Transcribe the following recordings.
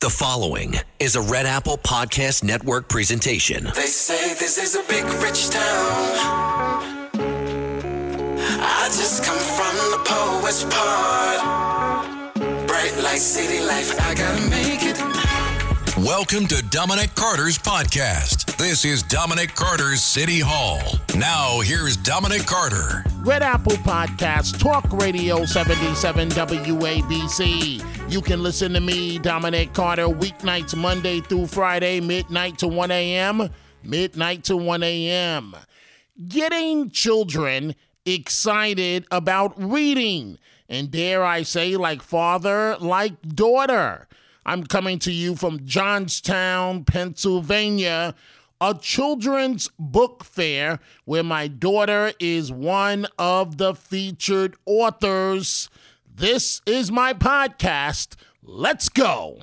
The following is a Red Apple Podcast Network presentation. They say this is a big rich town. I just come from the poet's part. Bright light, city life, I gotta make it. Welcome to Dominic Carter's podcast. This is Dominic Carter's City Hall. Now, here's Dominic Carter. Red Apple Podcast, Talk Radio 77 WABC. You can listen to me, Dominic Carter, weeknights Monday through Friday, midnight to 1 a.m. Midnight to 1 a.m. Getting children excited about reading. And dare I say, like father, like daughter. I'm coming to you from Johnstown, Pennsylvania, a children's book fair where my daughter is one of the featured authors. This is my podcast. Let's go.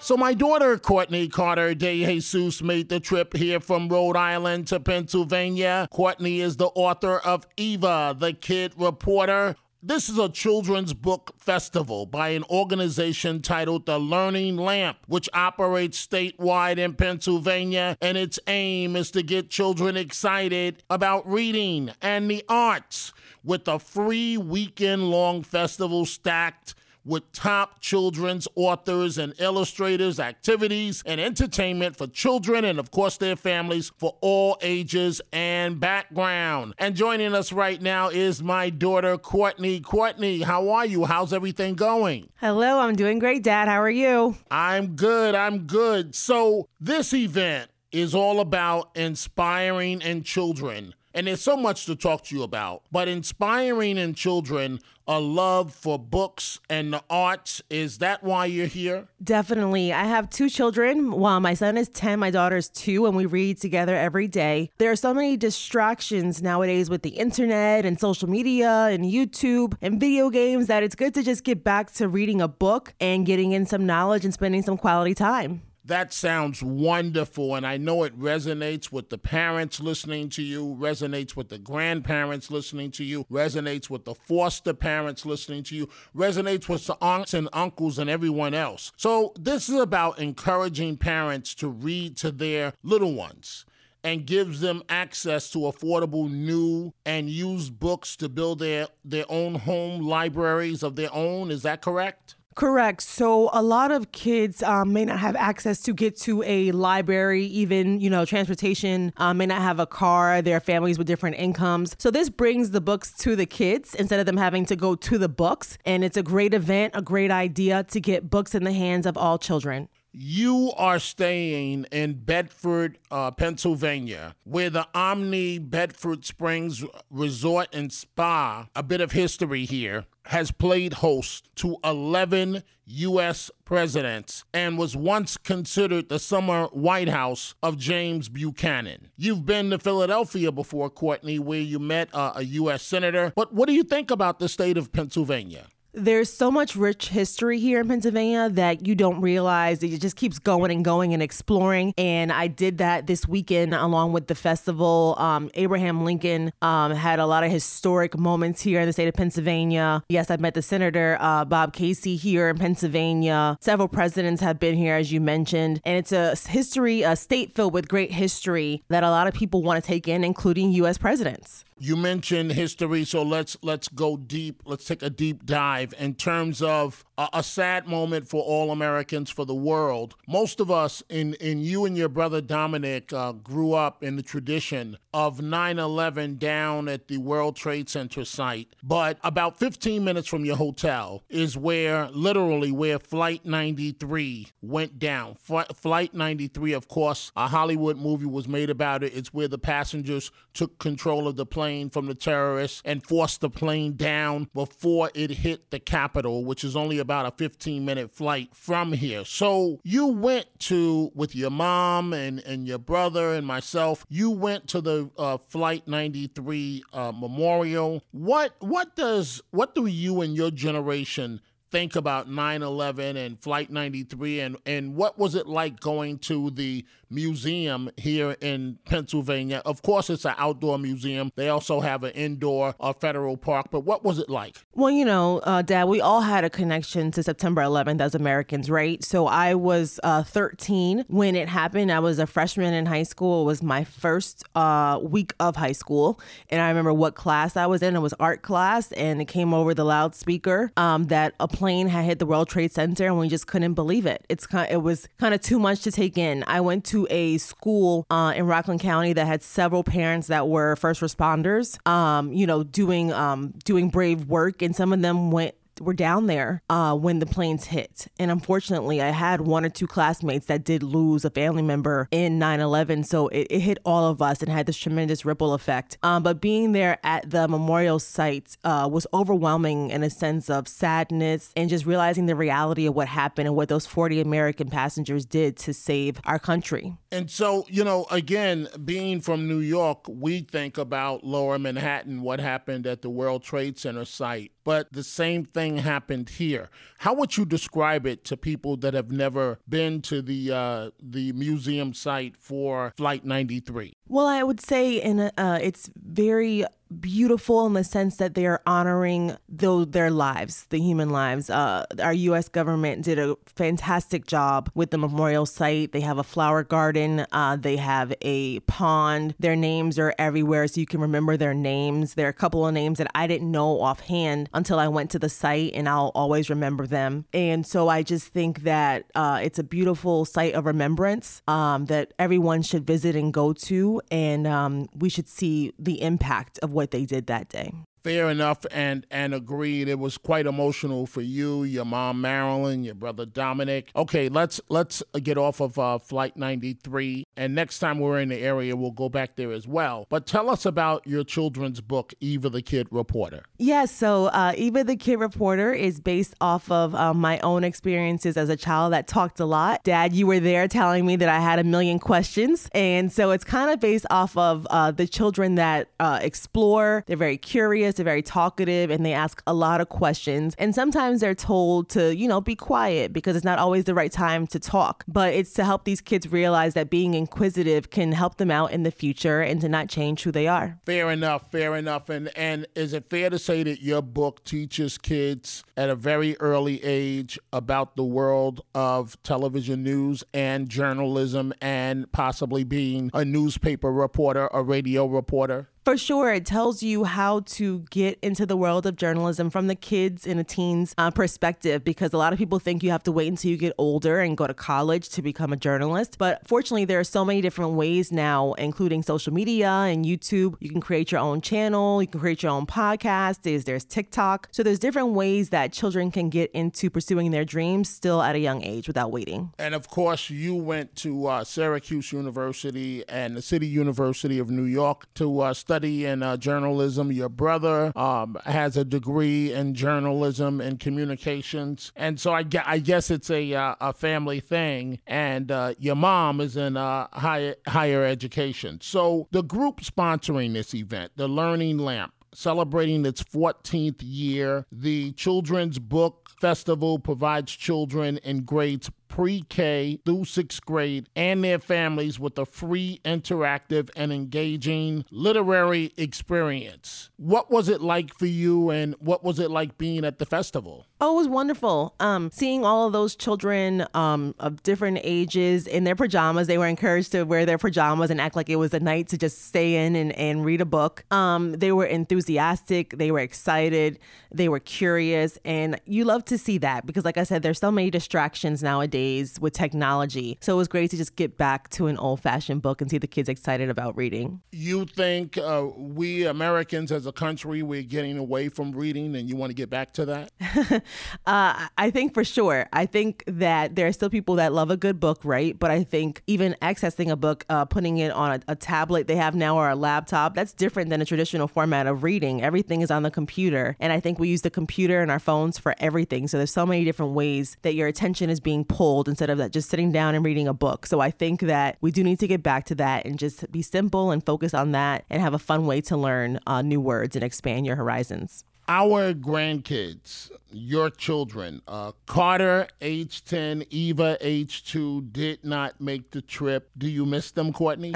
So, my daughter, Courtney Carter De Jesus, made the trip here from Rhode Island to Pennsylvania. Courtney is the author of Eva, the Kid Reporter. This is a children's book festival by an organization titled the Learning Lamp, which operates statewide in Pennsylvania, and its aim is to get children excited about reading and the arts. With a free weekend long festival stacked with top children's authors and illustrators, activities, and entertainment for children and, of course, their families for all ages and background. And joining us right now is my daughter, Courtney. Courtney, how are you? How's everything going? Hello, I'm doing great, Dad. How are you? I'm good. I'm good. So, this event is all about inspiring in children. And there's so much to talk to you about. But inspiring in children a love for books and the arts. Is that why you're here? Definitely. I have two children. Well, my son is 10, my daughter's 2, and we read together every day. There are so many distractions nowadays with the internet and social media and YouTube and video games that it's good to just get back to reading a book and getting in some knowledge and spending some quality time. That sounds wonderful. And I know it resonates with the parents listening to you, resonates with the grandparents listening to you, resonates with the foster parents listening to you, resonates with the aunts and uncles and everyone else. So, this is about encouraging parents to read to their little ones and gives them access to affordable new and used books to build their, their own home libraries of their own. Is that correct? Correct. So a lot of kids um, may not have access to get to a library, even you know transportation. Um, may not have a car. Their families with different incomes. So this brings the books to the kids instead of them having to go to the books. And it's a great event, a great idea to get books in the hands of all children. You are staying in Bedford, uh, Pennsylvania, where the Omni Bedford Springs Resort and Spa, a bit of history here, has played host to 11 U.S. presidents and was once considered the summer White House of James Buchanan. You've been to Philadelphia before, Courtney, where you met uh, a U.S. senator. But what do you think about the state of Pennsylvania? There's so much rich history here in Pennsylvania that you don't realize. It just keeps going and going and exploring. And I did that this weekend along with the festival. Um, Abraham Lincoln um, had a lot of historic moments here in the state of Pennsylvania. Yes, I met the Senator uh, Bob Casey here in Pennsylvania. Several presidents have been here, as you mentioned. And it's a history, a state filled with great history that a lot of people want to take in, including U.S. presidents. You mentioned history, so let's let's go deep. Let's take a deep dive in terms of a, a, sad moment for all Americans, for the world. Most of us, in in you and your brother Dominic, uh, grew up in the tradition of 9/11 down at the World Trade Center site. But about 15 minutes from your hotel is where, literally, where Flight 93 went down. Flight 93, of course, a Hollywood movie was made about it. It's where the passengers took control of the plane plane from the terrorists and forced the plane down before it hit the Capitol, which is only about a 15 minute flight from here. So you went to, with your mom and, and your brother and myself, you went to the uh, Flight 93 uh, memorial. What, what does, what do you and your generation think about 9-11 and flight 93 and, and what was it like going to the museum here in Pennsylvania. Of course, it's an outdoor museum. They also have an indoor uh, federal park. But what was it like? Well, you know, uh, Dad, we all had a connection to September 11th as Americans, right? So I was uh, 13 when it happened. I was a freshman in high school. It was my first uh, week of high school. And I remember what class I was in. It was art class. And it came over the loudspeaker um, that a plane had hit the World Trade Center and we just couldn't believe it. It's kind, it was kind of too much to take in. I went to a school uh, in Rockland County that had several parents that were first responders, um, you know, doing um, doing brave work, and some of them went were down there uh, when the planes hit. And unfortunately, I had one or two classmates that did lose a family member in 9 11. So it, it, hit all of us and had this tremendous ripple effect. Um, but being there at the memorial site uh, was overwhelming in a sense of sadness and just realizing the reality of what happened and what those 40 American passengers did to save our country. And so, you know, again, being from New York, we think about lower Manhattan, what happened at the World Trade Center site but the same thing happened here. How would you describe it to people that have never been to the uh, the museum site for Flight 93? Well, I would say in a, uh, it's very beautiful in the sense that they are honoring though their lives, the human lives. Uh, our U.S. government did a fantastic job with the memorial site. They have a flower garden. Uh, they have a pond. Their names are everywhere, so you can remember their names. There are a couple of names that I didn't know offhand until I went to the site, and I'll always remember them. And so I just think that uh, it's a beautiful site of remembrance um, that everyone should visit and go to, and um, we should see the impact of what they did that day fair enough and and agreed. It was quite emotional for you your mom marilyn your brother dominic. Okay let's let's get off of uh, flight 93 and next time we're in the area we'll go back there as well. But tell us about your children's book eva the kid reporter. Yes yeah, so uh, eva the kid reporter is based off of uh, my own experiences as a child that talked a lot. Dad you were there telling me that i had a million questions. And so it's kind of based off of uh, the children that uh, explore. They're very curious they're very talkative and they ask a lot of questions. And sometimes they're told to, you know, be quiet because it's not always the right time to talk. But it's to help these kids realize that being inquisitive can help them out in the future and to not change who they are. Fair enough, fair enough. And and is it fair to say that your book teaches kids at a very early age about the world of television news and journalism and possibly being a newspaper reporter, a radio reporter? For sure, it tells you how to get into the world of journalism from the kids and the teens uh, perspective because a lot of people think you have to wait until you get older and go to college to become a journalist. But fortunately, there are so many different ways now, including social media and YouTube. You can create your own channel, you can create your own podcast. There's, there's TikTok. So there's different ways that children can get into pursuing their dreams still at a young age without waiting. And of course, you went to uh, Syracuse University and the City University of New York to uh, study study in uh, journalism. Your brother um, has a degree in journalism and communications, and so I, I guess it's a uh, a family thing. And uh, your mom is in uh, higher higher education. So the group sponsoring this event, the Learning Lamp, celebrating its 14th year. The Children's Book Festival provides children in grades pre K through sixth grade and their families with a free, interactive, and engaging literary experience. What was it like for you, and what was it like being at the festival? Oh, it was wonderful. Um, seeing all of those children um, of different ages in their pajamas. They were encouraged to wear their pajamas and act like it was a night to just stay in and, and read a book. Um, they were enthusiastic. They were excited. They were curious. And you love to see that because, like I said, there's so many distractions nowadays nowadays with technology. So it was great to just get back to an old fashioned book and see the kids excited about reading. You think uh, we Americans as a country, we're getting away from reading and you want to get back to that? uh, I think for sure. I think that there are still people that love a good book, right? But I think even accessing a book, uh, putting it on a, a tablet they have now or a laptop, that's different than a traditional format of reading. Everything is on the computer. And I think we use the computer and our phones for everything. So there's so many different ways that your attention is being pulled instead of that just sitting down and reading a book. So I think that we do need to get back to that and just be simple and focus on that and have a fun way to learn uh, new words and expand your horizons our grandkids your children. Uh, Carter, age 10, Eva, age 2, did not make the trip. Do you miss them, Courtney?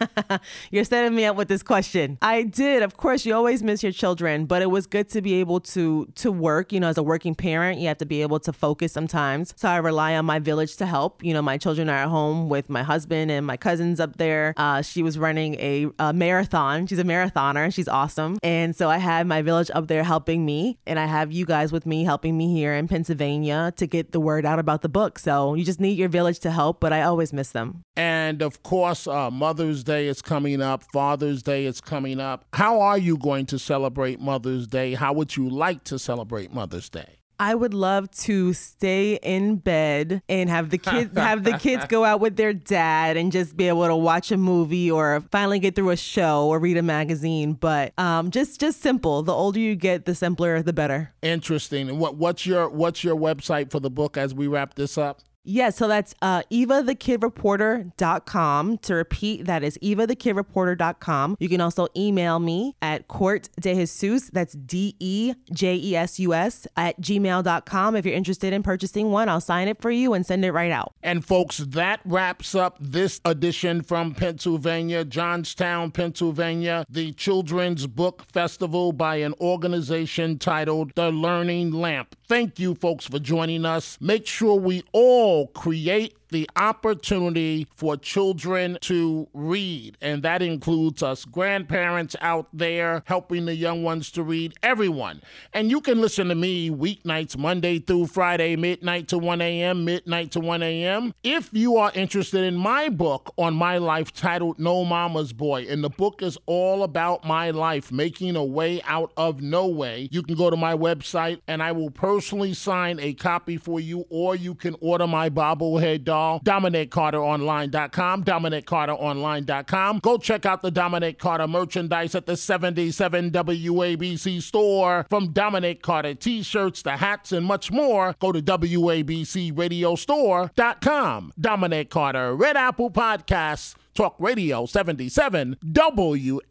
You're setting me up with this question. I did. Of course, you always miss your children, but it was good to be able to to work. You know, as a working parent, you have to be able to focus sometimes. So I rely on my village to help. You know, my children are at home with my husband and my cousins up there. Uh, she was running a, a marathon. She's a marathoner. She's awesome. And so I had my village up there helping me, and I have you guys with me helping me here in Pennsylvania to get the word out about the book. So you just need your village to help, but I always miss them. And of course, uh, Mother's Day is coming up, Father's Day is coming up. How are you going to celebrate Mother's Day? How would you like to celebrate Mother's Day? I would love to stay in bed and have the kids have the kids go out with their dad and just be able to watch a movie or finally get through a show or read a magazine. But um, just just simple. The older you get, the simpler, the better. Interesting. And what what's your what's your website for the book as we wrap this up? Yeah, so that's uh, evathekidreporter.com. To repeat, that is evathekidreporter.com. You can also email me at court that's D E J E S U S, at gmail.com. If you're interested in purchasing one, I'll sign it for you and send it right out. And folks, that wraps up this edition from Pennsylvania, Johnstown, Pennsylvania, the Children's Book Festival by an organization titled The Learning Lamp. Thank you, folks, for joining us. Make sure we all create the opportunity for children to read. And that includes us grandparents out there helping the young ones to read, everyone. And you can listen to me weeknights, Monday through Friday, midnight to 1 a.m., midnight to 1 a.m. If you are interested in my book on my life titled No Mama's Boy, and the book is all about my life, making a way out of no way, you can go to my website and I will personally sign a copy for you, or you can order my bobblehead doll all. DominicCarterOnline.com, DominicCarterOnline.com. Go check out the Dominic Carter merchandise at the 77 WABC store. From Dominic Carter t shirts to hats and much more, go to WABCRadiostore.com. Dominic Carter, Red Apple Podcasts. Talk Radio 77 WABC.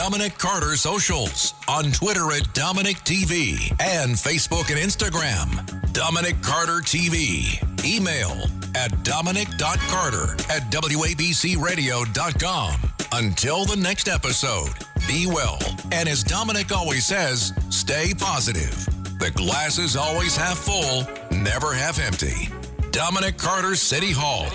Dominic Carter socials on Twitter at Dominic TV and Facebook and Instagram. Dominic Carter TV. Email at dominic.carter at wabcradio.com. Until the next episode, be well. And as Dominic always says, stay positive. The glass is always half full, never half empty. Dominic Carter City Hall.